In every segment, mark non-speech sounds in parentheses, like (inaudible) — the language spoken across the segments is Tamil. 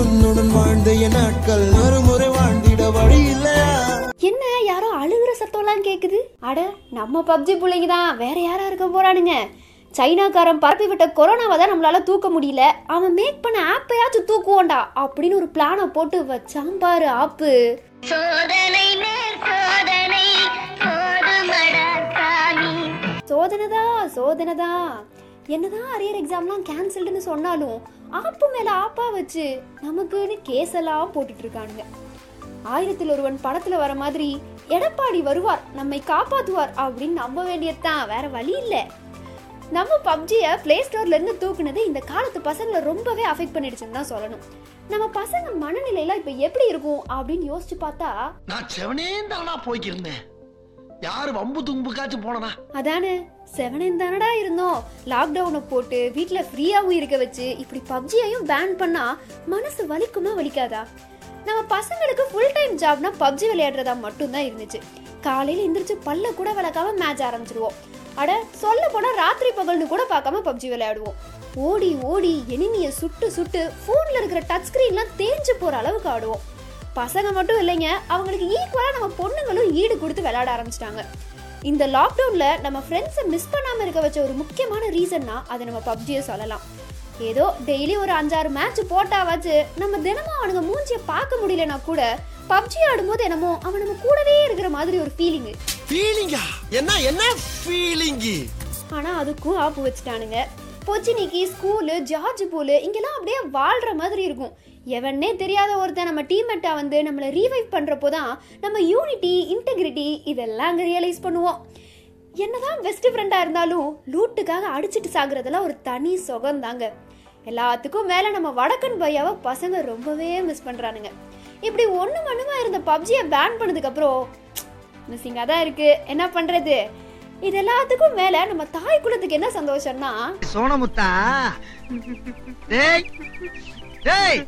உன்னுடன் வாழ்ந்த என் நாட்கள் மறுமுறை வாழ்ந்திட வழி இல்லையா? என்ன யாரோ அழுகுற சத்தம்லாம் கேக்குது? அட நம்ம பப்ஜி பிள்ளைங்க தான் வேற யாரா இருக்க போறானுங்க? சைனாக்காரன் பரப்பி விட்ட கொரோனாவை தான் நம்மளால தூக்க முடியல. அவன் மேக் பண்ண ஆப்பையாச்சும் தூக்குவோண்டா அப்படின்னு ஒரு பிளானை போட்டு வச்சான் பாரு ஆப்பு. சோதனை சோதனை சோதனைதா சோதனைதா என்னதான் அரியர் எக்ஸாம்லாம் கேன்சல்டுன்னு சொன்னாலும் ஆப்பு மேல ஆப்பா வச்சு நமக்குன்னு கேஸ் எல்லாம் போட்டுட்டு இருக்கானுங்க. ஆயிரத்தில் ஒருவன் படத்துல வர மாதிரி எடப்பாடி வருவார் நம்மை காப்பாத்துவார் அப்படின்னு நம்ப வேண்டியதுதான் வேற வழி இல்லை. நம்ம பப்ஜியை ப்ளே ஸ்டோர்ல இருந்து தூக்குனது இந்த காலத்து பசங்களை ரொம்பவே அஃபெக்ட் பண்ணிடுச்சுன்னு தான் சொல்லணும். நம்ம பசங்க மனநிலையில இப்ப எப்படி இருக்கும் அப்படின்னு யோசிச்சு பார்த்தா நான் செவனே தானா போய்க்கிருந்தேன். யாரு வம்பு தும்புக்காச்சும் போனனா அதானே செவனன் தானடா இருந்தோம். லாக்டவுனை போட்டு வீட்டில் ஃப்ரீயாகவும் இருக்க வச்சு இப்படி பப்ஜியையும் பேன் பண்ணா மனசு வலிக்குமா வலிக்காதா? நம்ம பசங்களுக்கு ஃபுல் டைம் ஜாப்னா பப்ஜி விளையாடுறதா மட்டும்தான் இருந்துச்சு. காலையில் எந்திரிச்சு பல்ல கூட விளக்காம மேட்ச் ஆரம்பிச்சிடுவோம் அட சொல்ல போனால் ராத்திரி பகல்னு கூட பார்க்காம பப்ஜி விளையாடுவோம். ஓடி ஓடி எனிமியை சுட்டு சுட்டு ஃபோனில் இருக்கிற டச் ஸ்க்ரீன்லாம் தேஞ்சு போகிற அளவுக்கு ஆடுவோம். பசங்க மட்டும் இல்லைங்க அவங்களுக்கு ஈக்குவலாக நம்ம பொண்ணுங்களும் ஈடு கொடுத்து விளையாட ஆரம்பிச்சிட்டாங்க. இந்த லாக்டவுன்ல நம்ம ஃப்ரெண்ட்ஸை மிஸ் பண்ணாம இருக்க வச்ச ஒரு முக்கியமான ரீசன்னா அதை நம்ம பப்ஜியை சொல்லலாம். ஏதோ டெய்லி ஒரு அஞ்சாறு மேட்ச் போட்டாவாச்சு நம்ம தினமும் அவனுங்க மூஞ்சியை பார்க்க முடியலனா கூட பப்ஜி ஆடும்போது என்னமோ அவன் நம்ம கூடவே இருக்கிற மாதிரி ஒரு ஃபீலிங்கு ஃபீலிங்கா என்ன என்ன ஃபீலிங்கி ஆனா அதுக்கும் ஆப்பு வச்சுட்டானுங்க. பொச்சினிக்கு ஸ்கூலு ஜார்ஜ் பூலு இங்கெல்லாம் அப்படியே வாழ்ற மாதிரி இருக்கும். எவனே தெரியாத ஒருத்தன் நம்ம டீம்மேட்டா வந்து நம்மளை ரீவைவ் பண்ணுறப்போ தான் நம்ம யூனிட்டி இன்டெகிரிட்டி இதெல்லாம் அங்கே ரியலைஸ் பண்ணுவோம். என்னதான் பெஸ்ட் ஃப்ரெண்டாக இருந்தாலும் லூட்டுக்காக அடிச்சிட்டு சாகுறதெல்லாம் ஒரு தனி சுகம் தாங்க எல்லாத்துக்கும் மேலே நம்ம வடக்கன் பையாவை பசங்க ரொம்பவே மிஸ் பண்ணுறானுங்க இப்படி ஒன்று மண்ணுமா இருந்த பப்ஜியை பேன் பண்ணதுக்கப்புறம் மிஸ்ஸிங்காக தான் இருக்குது என்ன பண்ணுறது இது எல்லாத்துக்கும் மேலே நம்ம தாய் குலத்துக்கு என்ன சந்தோஷம்னா சோனமுத்தா. டேய்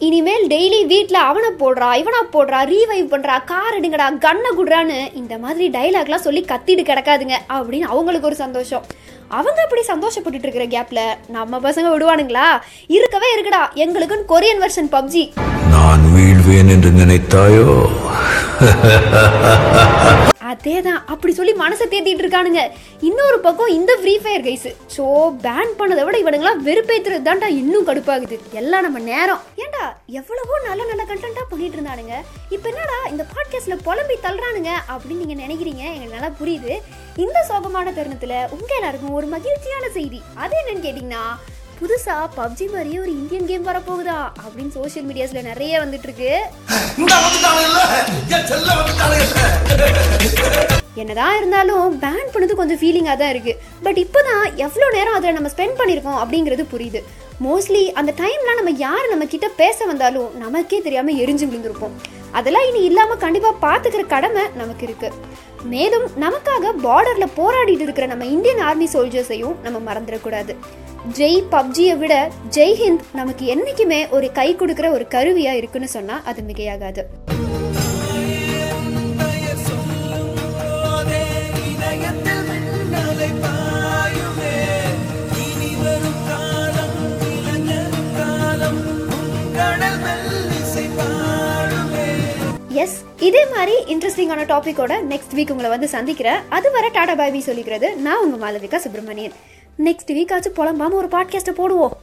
இனிமேல் டெய்லி வீட்டில் அவனை போடுறா இவனை போடுறா ரீவைவ் பண்ணுறா கார் எடுங்கடா கண்ணை குடுறான்னு இந்த மாதிரி டைலாக்லாம் சொல்லி கத்திட்டு கிடக்காதுங்க அப்படின்னு அவங்களுக்கு ஒரு சந்தோஷம். அவங்க அப்படி சந்தோஷப்பட்டுட்டு இருக்கிற கேப்ல நம்ம பசங்க விடுவானுங்களா? இருக்கவே இருக்குடா. எங்களுக்குன்னு கொரியன் வெர்ஷன் பப்ஜி நான் வீழ்வேன் என்று நினைத்தாயோ? (laughs) அதே தான் அப்படி சொல்லி மனசை தேத்திட்டு இருக்கானுங்க. இன்னொரு பக்கம் இந்த Free Fire guys so ban பண்ணதை விட இவனுங்களாம் வெறுப்பேத்துறது தான்டா இன்னும் கடுப்பாகுது. எல்லாம் நம்ம நேரம். ஏன்டா எவ்வளவோ நல்ல நல்ல கண்டென்ட்டாக பண்ணிட்டு இருந்தானுங்க. இப்போ என்னடா இந்த பாட்காஸ்ட்ல புலம்பி தள்ளுறானுங்க அப்படின்னு நீங்கள் நினைக்கிறீங்க? எங்களுக்கு நல்லா புரியுது. இந்த சோகமான தருணத்தில் உங்கள் எல்லாருக்கும் ஒரு மகிழ்ச்சியான செய்தி. அது என்னன்னு கேட்டிங்கன்னா புதுசா பப்ஜி மாதிரியே ஒரு இந்தியன் கேம் வரப்போகுதா? அப்படின்னு சோஷியல் மீடியாஸ்ல நிறைய வந்துட்டு இருக்கு என்னதான் இருந்தாலும் பேன் பண்ணது கொஞ்சம் ஃபீலிங்காக தான் இருக்குது பட் இப்போ தான் எவ்வளோ நேரம் அதில் நம்ம ஸ்பெண்ட் பண்ணியிருக்கோம் அப்படிங்கிறது புரியுது. மோஸ்ட்லி அந்த டைம்லாம் நம்ம யார் நம்ம கிட்ட பேச வந்தாலும் நமக்கே தெரியாமல் எரிஞ்சு விழுந்திருப்போம். அதெல்லாம் இனி இல்லாமல் கண்டிப்பாக பார்த்துக்கிற கடமை நமக்கு இருக்கு. மேலும் நமக்காக பார்டரில் போராடிட்டு இருக்கிற நம்ம இந்தியன் ஆர்மி சோல்ஜர்ஸையும் நம்ம மறந்துடக்கூடாது. ஜெய் பப்ஜியை விட ஜெய் ஹிந்த் நமக்கு என்றைக்குமே ஒரு கை கொடுக்குற ஒரு கருவியாக இருக்குன்னு சொன்னால் அது மிகையாகாது. எஸ் இதே மாதிரி இன்ட்ரெஸ்டிங்கான டாப்பிக்கோட நெக்ஸ்ட் வீக் உங்களை வந்து சந்திக்கிறேன். அது வர டாடா பாபி சொல்லிக்கிறது. நான் உங்க மாலவிகா சுப்பிரமணியன். நெக்ஸ்ட் வீக் ஆச்சு புலம்பாம ஒரு பாட்காஸ்ட்டை போடுவோம்.